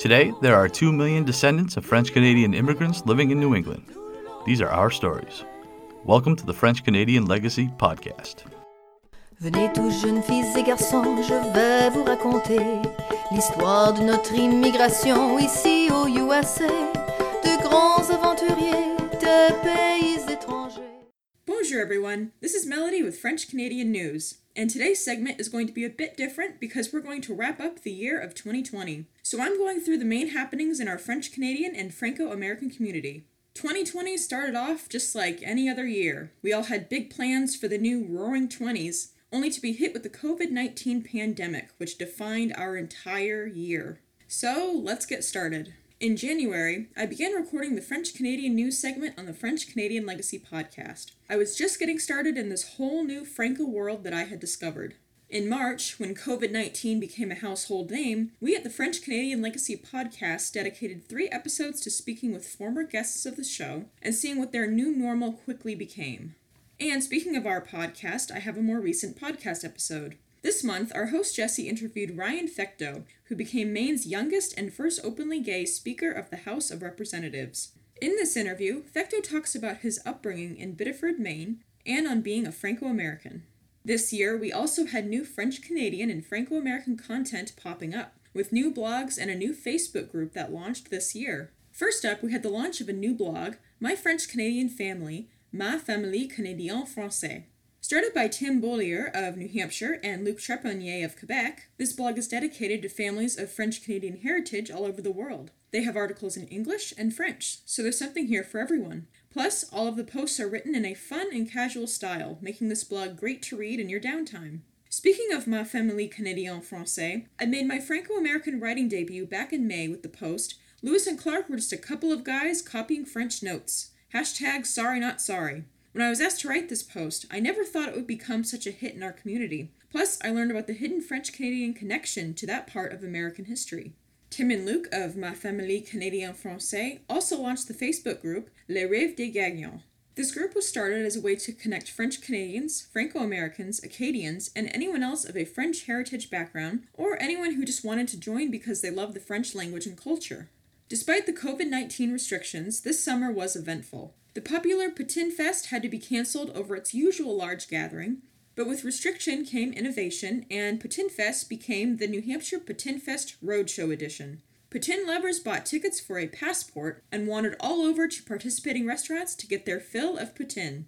Today, there are 2 million descendants of French Canadian immigrants living in New England. These are our stories. Welcome to the French Canadian Legacy Podcast. Venez tous jeunes filles et garçons, je vais vous raconter l'histoire de notre immigration ici USA, Bonjour, everyone. This is Melody with French Canadian News, and today's segment is going to be a bit different because we're going to wrap up the year of 2020. So I'm going through the main happenings in our French Canadian and Franco American community. 2020 started off just like any other year. We all had big plans for the new Roaring Twenties, only to be hit with the COVID 19 pandemic, which defined our entire year. So let's get started. In January, I began recording the French Canadian news segment on the French Canadian Legacy podcast. I was just getting started in this whole new Franco world that I had discovered. In March, when COVID 19 became a household name, we at the French Canadian Legacy podcast dedicated three episodes to speaking with former guests of the show and seeing what their new normal quickly became. And speaking of our podcast, I have a more recent podcast episode. This month, our host Jesse interviewed Ryan Fecteau, who became Maine's youngest and first openly gay Speaker of the House of Representatives. In this interview, Fecteau talks about his upbringing in Biddeford, Maine, and on being a Franco American. This year, we also had new French Canadian and Franco American content popping up, with new blogs and a new Facebook group that launched this year. First up, we had the launch of a new blog, My French Canadian Family, Ma Famille Canadien Français. Started by Tim Beaulieu of New Hampshire and Luc Trepanier of Quebec, this blog is dedicated to families of French Canadian heritage all over the world. They have articles in English and French, so there's something here for everyone. Plus, all of the posts are written in a fun and casual style, making this blog great to read in your downtime. Speaking of Ma Famille Canadienne Français, I made my Franco American writing debut back in May with the post Lewis and Clark were just a couple of guys copying French notes. Hashtag sorry not sorry. When I was asked to write this post, I never thought it would become such a hit in our community. Plus, I learned about the hidden French Canadian connection to that part of American history. Tim and Luc of Ma Famille Canadien Français also launched the Facebook group Les Rêves des Gagnants. This group was started as a way to connect French Canadians, Franco Americans, Acadians, and anyone else of a French heritage background, or anyone who just wanted to join because they love the French language and culture. Despite the COVID 19 restrictions, this summer was eventful. The popular Poutine Fest had to be cancelled over its usual large gathering, but with restriction came innovation, and Poutine Fest became the New Hampshire Poutine Fest Roadshow Edition. Poutine lovers bought tickets for a passport and wandered all over to participating restaurants to get their fill of poutine.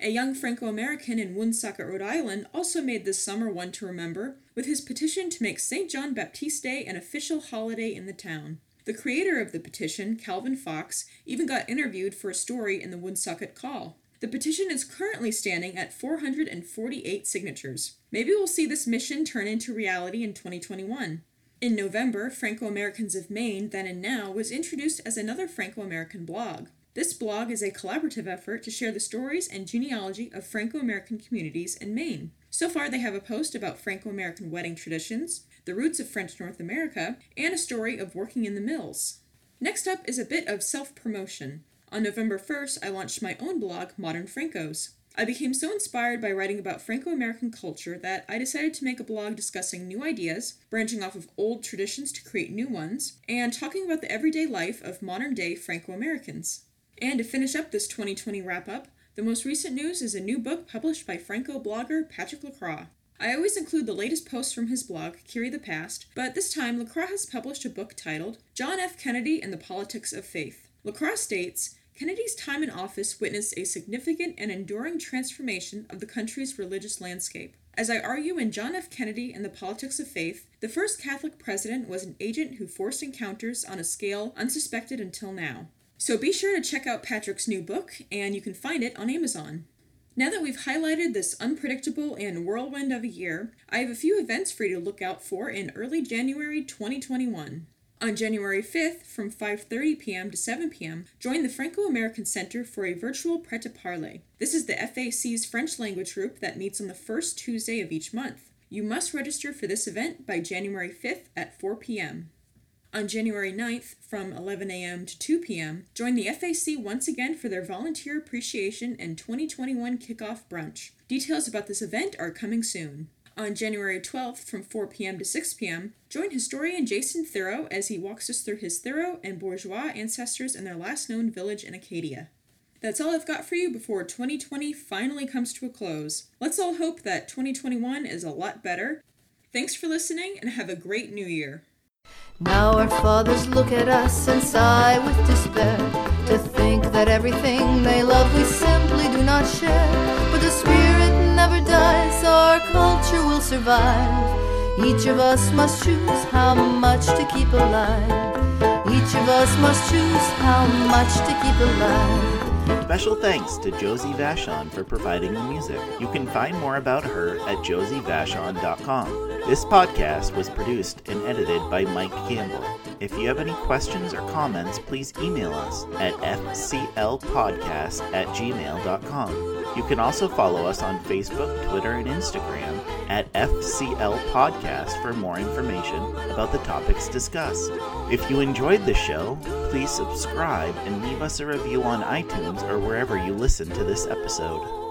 A young Franco American in Woonsocket, Rhode Island, also made this summer one to remember with his petition to make St. John Baptiste Day an official holiday in the town. The creator of the petition, Calvin Fox, even got interviewed for a story in the Woonsocket Call. The petition is currently standing at 448 signatures. Maybe we'll see this mission turn into reality in 2021. In November, Franco Americans of Maine, then and now, was introduced as another Franco American blog. This blog is a collaborative effort to share the stories and genealogy of Franco American communities in Maine. So far, they have a post about Franco American wedding traditions, the roots of French North America, and a story of working in the mills. Next up is a bit of self promotion. On November 1st, I launched my own blog, Modern Francos. I became so inspired by writing about Franco American culture that I decided to make a blog discussing new ideas, branching off of old traditions to create new ones, and talking about the everyday life of modern day Franco Americans. And to finish up this 2020 wrap up, the most recent news is a new book published by Franco blogger Patrick Lacroix. I always include the latest posts from his blog, Query the Past, but this time Lacroix has published a book titled John F. Kennedy and the Politics of Faith. Lacroix states Kennedy's time in office witnessed a significant and enduring transformation of the country's religious landscape. As I argue in John F. Kennedy and the Politics of Faith, the first Catholic president was an agent who forced encounters on a scale unsuspected until now. So be sure to check out Patrick's new book, and you can find it on Amazon. Now that we've highlighted this unpredictable and whirlwind of a year, I have a few events for you to look out for in early January 2021. On January 5th, from 5:30 p.m. to 7 p.m., join the Franco-American Center for a virtual pret-a-parler. This is the FAC's French language group that meets on the first Tuesday of each month. You must register for this event by January 5th at 4 p.m. On January 9th, from 11 a.m. to 2 p.m., join the FAC once again for their Volunteer Appreciation and 2021 Kickoff Brunch. Details about this event are coming soon. On January 12th from 4 p.m. to 6 p.m., join historian Jason Thoreau as he walks us through his Thoreau and bourgeois ancestors and their last known village in Acadia. That's all I've got for you before 2020 finally comes to a close. Let's all hope that 2021 is a lot better. Thanks for listening and have a great new year. Now our fathers look at us and sigh with despair to think that everything they love we simply do not share. But the spirit never dies, our culture will survive. Each of us must choose how much to keep alive. Each of us must choose how much to keep alive. Special thanks to Josie Vachon for providing the music. You can find more about her at josievachon.com. This podcast was produced and edited by Mike Campbell. If you have any questions or comments, please email us at fclpodcast at gmail.com. You can also follow us on Facebook, Twitter, and Instagram at FCL Podcast for more information about the topics discussed. If you enjoyed the show, please subscribe and leave us a review on iTunes or wherever you listen to this episode.